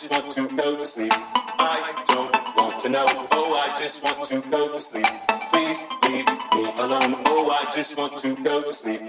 just want to go to sleep. I don't want to know. Oh, I just want to go to sleep. Please leave me alone. Oh, I just want to go to sleep.